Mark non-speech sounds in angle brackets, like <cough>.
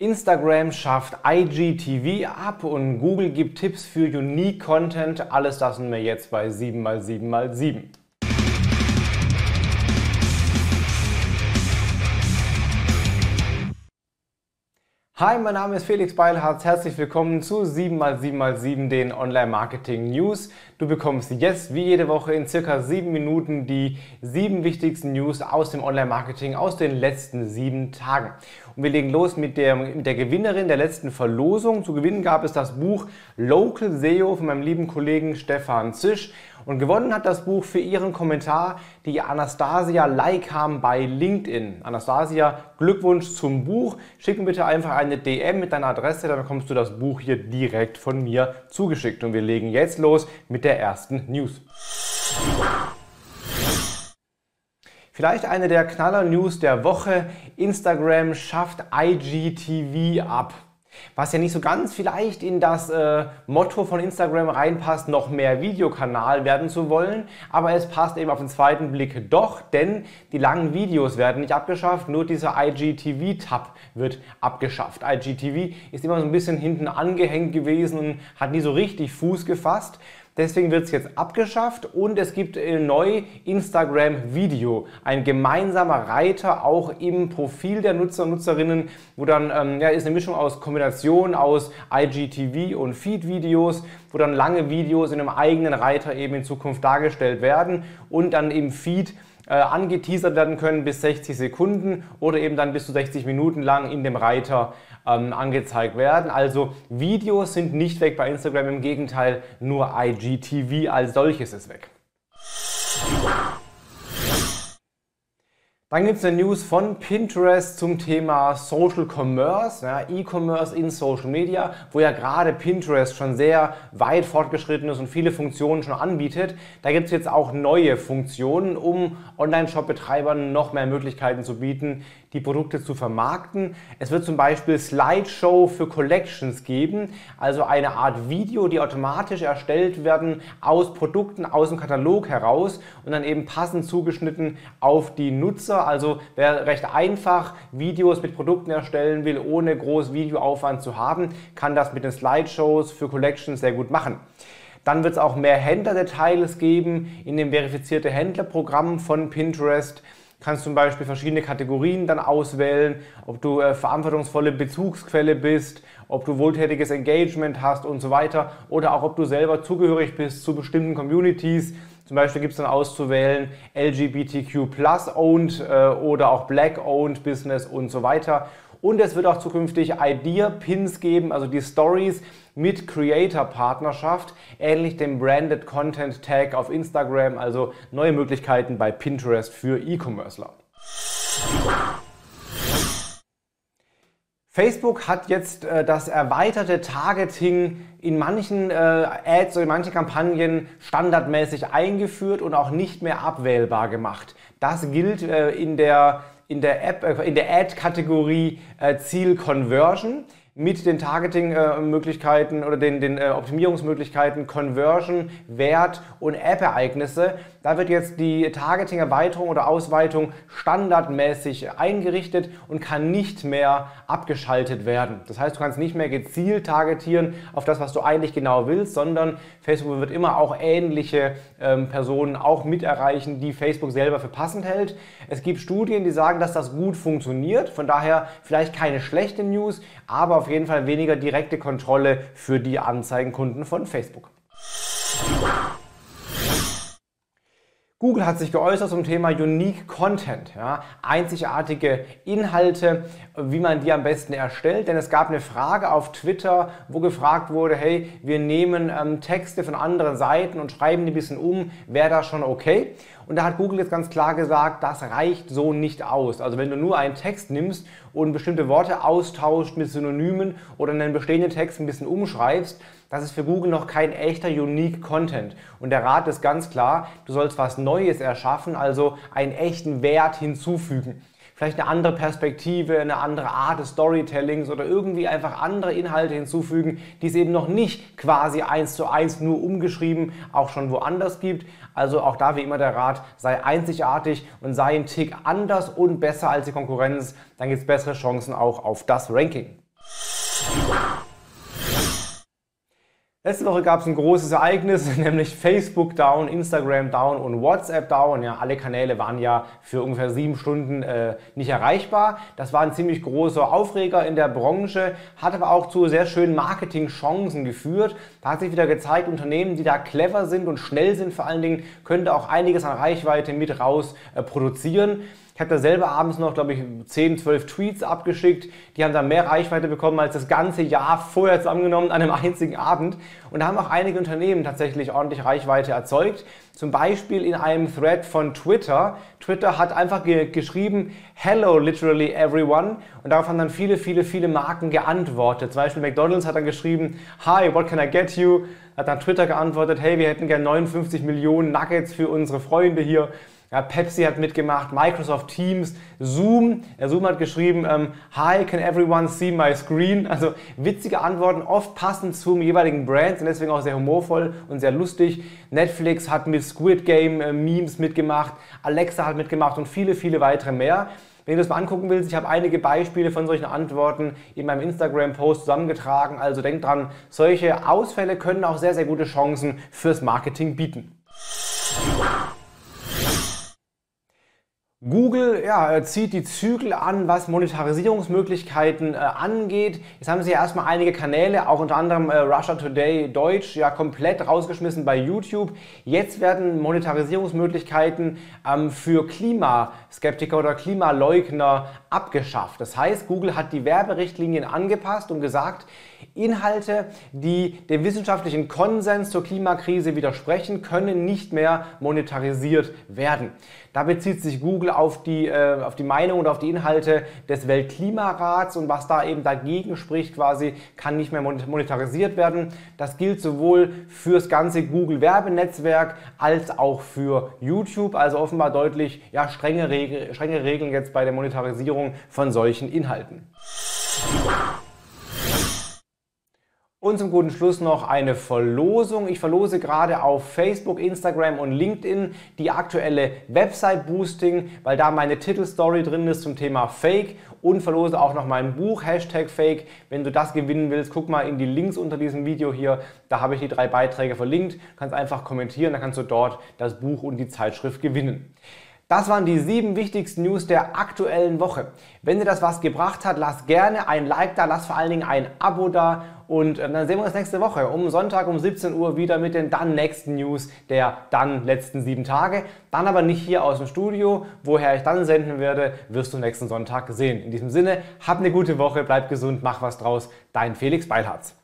Instagram schafft IGTV ab und Google gibt Tipps für Unique Content. Alles das sind wir jetzt bei 7x7x7. Hi, mein Name ist Felix Beilharz. Herzlich willkommen zu 7x7x7, den Online-Marketing News. Du bekommst jetzt wie jede Woche in circa sieben Minuten die sieben wichtigsten News aus dem Online-Marketing aus den letzten sieben Tagen. Und wir legen los mit der, mit der Gewinnerin der letzten Verlosung. Zu gewinnen gab es das Buch Local SEO von meinem lieben Kollegen Stefan Zisch. Und gewonnen hat das Buch für ihren Kommentar die Anastasia Leikam bei LinkedIn. Anastasia, Glückwunsch zum Buch. Schick mir bitte einfach eine DM mit deiner Adresse, dann bekommst du das Buch hier direkt von mir zugeschickt. Und wir legen jetzt los mit der ersten News. Vielleicht eine der Knaller-News der Woche. Instagram schafft IGTV ab. Was ja nicht so ganz vielleicht in das äh, Motto von Instagram reinpasst, noch mehr Videokanal werden zu wollen, aber es passt eben auf den zweiten Blick doch, denn die langen Videos werden nicht abgeschafft, nur dieser IGTV-Tab wird abgeschafft. IGTV ist immer so ein bisschen hinten angehängt gewesen und hat nie so richtig Fuß gefasst. Deswegen wird es jetzt abgeschafft und es gibt neu Instagram Video, ein gemeinsamer Reiter auch im Profil der Nutzer und Nutzerinnen, wo dann ähm, ja, ist eine Mischung aus Kombination aus IGTV und Feed-Videos, wo dann lange Videos in einem eigenen Reiter eben in Zukunft dargestellt werden und dann im Feed äh, angeteasert werden können bis 60 Sekunden oder eben dann bis zu 60 Minuten lang in dem Reiter ähm, angezeigt werden. Also Videos sind nicht weg bei Instagram, im Gegenteil, nur IGTV als solches ist weg. Dann gibt es eine News von Pinterest zum Thema Social Commerce, ja, E-Commerce in Social Media, wo ja gerade Pinterest schon sehr weit fortgeschritten ist und viele Funktionen schon anbietet. Da gibt es jetzt auch neue Funktionen, um Online-Shop-Betreibern noch mehr Möglichkeiten zu bieten, die Produkte zu vermarkten. Es wird zum Beispiel Slideshow für Collections geben, also eine Art Video, die automatisch erstellt werden aus Produkten aus dem Katalog heraus und dann eben passend zugeschnitten auf die Nutzer. Also wer recht einfach Videos mit Produkten erstellen will, ohne groß Videoaufwand zu haben, kann das mit den Slideshows für Collections sehr gut machen. Dann wird es auch mehr Händlerdetails geben in dem verifizierte Händlerprogramm von Pinterest kannst zum Beispiel verschiedene Kategorien dann auswählen, ob du äh, verantwortungsvolle Bezugsquelle bist, ob du wohltätiges Engagement hast und so weiter oder auch ob du selber zugehörig bist zu bestimmten Communities. Zum Beispiel gibt es dann auszuwählen LGBTQ plus owned äh, oder auch Black owned Business und so weiter. Und es wird auch zukünftig Idea-Pins geben, also die Stories mit Creator-Partnerschaft, ähnlich dem Branded Content Tag auf Instagram, also neue Möglichkeiten bei Pinterest für E-Commercer. Facebook hat jetzt äh, das erweiterte Targeting in manchen äh, Ads oder in manchen Kampagnen standardmäßig eingeführt und auch nicht mehr abwählbar gemacht. Das gilt äh, in der in der App, äh, in der Ad-Kategorie äh, Ziel Conversion mit den Targeting-Möglichkeiten oder den, den äh, Optimierungsmöglichkeiten Conversion, Wert und App-Ereignisse. Da wird jetzt die Targeting-Erweiterung oder Ausweitung standardmäßig eingerichtet und kann nicht mehr abgeschaltet werden. Das heißt, du kannst nicht mehr gezielt targetieren auf das, was du eigentlich genau willst, sondern Facebook wird immer auch ähnliche ähm, Personen auch mit erreichen, die Facebook selber für passend hält. Es gibt Studien, die sagen, dass das gut funktioniert. Von daher vielleicht keine schlechte News, aber auf jeden Fall weniger direkte Kontrolle für die Anzeigenkunden von Facebook. Google hat sich geäußert zum Thema Unique Content, ja, einzigartige Inhalte, wie man die am besten erstellt. Denn es gab eine Frage auf Twitter, wo gefragt wurde, hey, wir nehmen ähm, Texte von anderen Seiten und schreiben die ein bisschen um, wäre das schon okay? Und da hat Google jetzt ganz klar gesagt, das reicht so nicht aus. Also wenn du nur einen Text nimmst und bestimmte Worte austauscht mit Synonymen oder einen bestehenden Text ein bisschen umschreibst, das ist für Google noch kein echter Unique Content. Und der Rat ist ganz klar, du sollst was Neues erschaffen, also einen echten Wert hinzufügen. Vielleicht eine andere Perspektive, eine andere Art des Storytellings oder irgendwie einfach andere Inhalte hinzufügen, die es eben noch nicht quasi eins zu eins nur umgeschrieben auch schon woanders gibt. Also auch da wie immer der Rat, sei einzigartig und sei ein Tick anders und besser als die Konkurrenz, dann gibt es bessere Chancen auch auf das Ranking. Letzte Woche gab es ein großes Ereignis, <laughs> nämlich Facebook down, Instagram down und WhatsApp down. Ja, alle Kanäle waren ja für ungefähr sieben Stunden äh, nicht erreichbar. Das war ein ziemlich großer Aufreger in der Branche, hat aber auch zu sehr schönen Marketingchancen geführt. Da hat sich wieder gezeigt, Unternehmen, die da clever sind und schnell sind vor allen Dingen, können da auch einiges an Reichweite mit raus äh, produzieren. Ich habe da selber abends noch, glaube ich, 10, 12 Tweets abgeschickt. Die haben da mehr Reichweite bekommen als das ganze Jahr vorher zusammengenommen an einem <laughs> einzigen Abend. Und da haben auch einige Unternehmen tatsächlich ordentlich Reichweite erzeugt. Zum Beispiel in einem Thread von Twitter. Twitter hat einfach ge geschrieben, Hello literally everyone. Und darauf haben dann viele, viele, viele Marken geantwortet. Zum Beispiel McDonald's hat dann geschrieben, Hi, what can I get you? Hat dann Twitter geantwortet, hey, wir hätten gerne 59 Millionen Nuggets für unsere Freunde hier. Ja, Pepsi hat mitgemacht, Microsoft Teams, Zoom. Ja, Zoom hat geschrieben, ähm, Hi, can everyone see my screen? Also witzige Antworten, oft passend zum jeweiligen Brand, sind deswegen auch sehr humorvoll und sehr lustig. Netflix hat mit Squid Game äh, Memes mitgemacht, Alexa hat mitgemacht und viele, viele weitere mehr. Wenn du das mal angucken willst, ich habe einige Beispiele von solchen Antworten in meinem Instagram-Post zusammengetragen. Also denk dran, solche Ausfälle können auch sehr, sehr gute Chancen fürs Marketing bieten. Google ja, zieht die Zügel an, was Monetarisierungsmöglichkeiten äh, angeht. Jetzt haben sie ja erstmal einige Kanäle, auch unter anderem äh, Russia Today Deutsch, ja komplett rausgeschmissen bei YouTube. Jetzt werden Monetarisierungsmöglichkeiten ähm, für Klimaskeptiker oder Klimaleugner abgeschafft. Das heißt, Google hat die Werberichtlinien angepasst und gesagt, Inhalte, die dem wissenschaftlichen Konsens zur Klimakrise widersprechen, können nicht mehr monetarisiert werden. Da bezieht sich Google auf die, äh, auf die Meinung und auf die Inhalte des Weltklimarats und was da eben dagegen spricht, quasi kann nicht mehr monetarisiert werden. Das gilt sowohl fürs ganze Google-Werbenetzwerk als auch für YouTube. Also offenbar deutlich ja, strenge, Regel, strenge Regeln jetzt bei der Monetarisierung von solchen Inhalten. Und zum guten Schluss noch eine Verlosung. Ich verlose gerade auf Facebook, Instagram und LinkedIn die aktuelle Website-Boosting, weil da meine Titelstory drin ist zum Thema Fake und verlose auch noch mein Buch, Hashtag Fake. Wenn du das gewinnen willst, guck mal in die Links unter diesem Video hier. Da habe ich die drei Beiträge verlinkt. Du kannst einfach kommentieren, dann kannst du dort das Buch und die Zeitschrift gewinnen. Das waren die sieben wichtigsten News der aktuellen Woche. Wenn dir das was gebracht hat, lass gerne ein Like da, lass vor allen Dingen ein Abo da und ähm, dann sehen wir uns nächste Woche um Sonntag um 17 Uhr wieder mit den dann nächsten News der dann letzten sieben Tage. Dann aber nicht hier aus dem Studio. Woher ich dann senden werde, wirst du nächsten Sonntag sehen. In diesem Sinne, hab eine gute Woche, bleib gesund, mach was draus. Dein Felix Beilharz.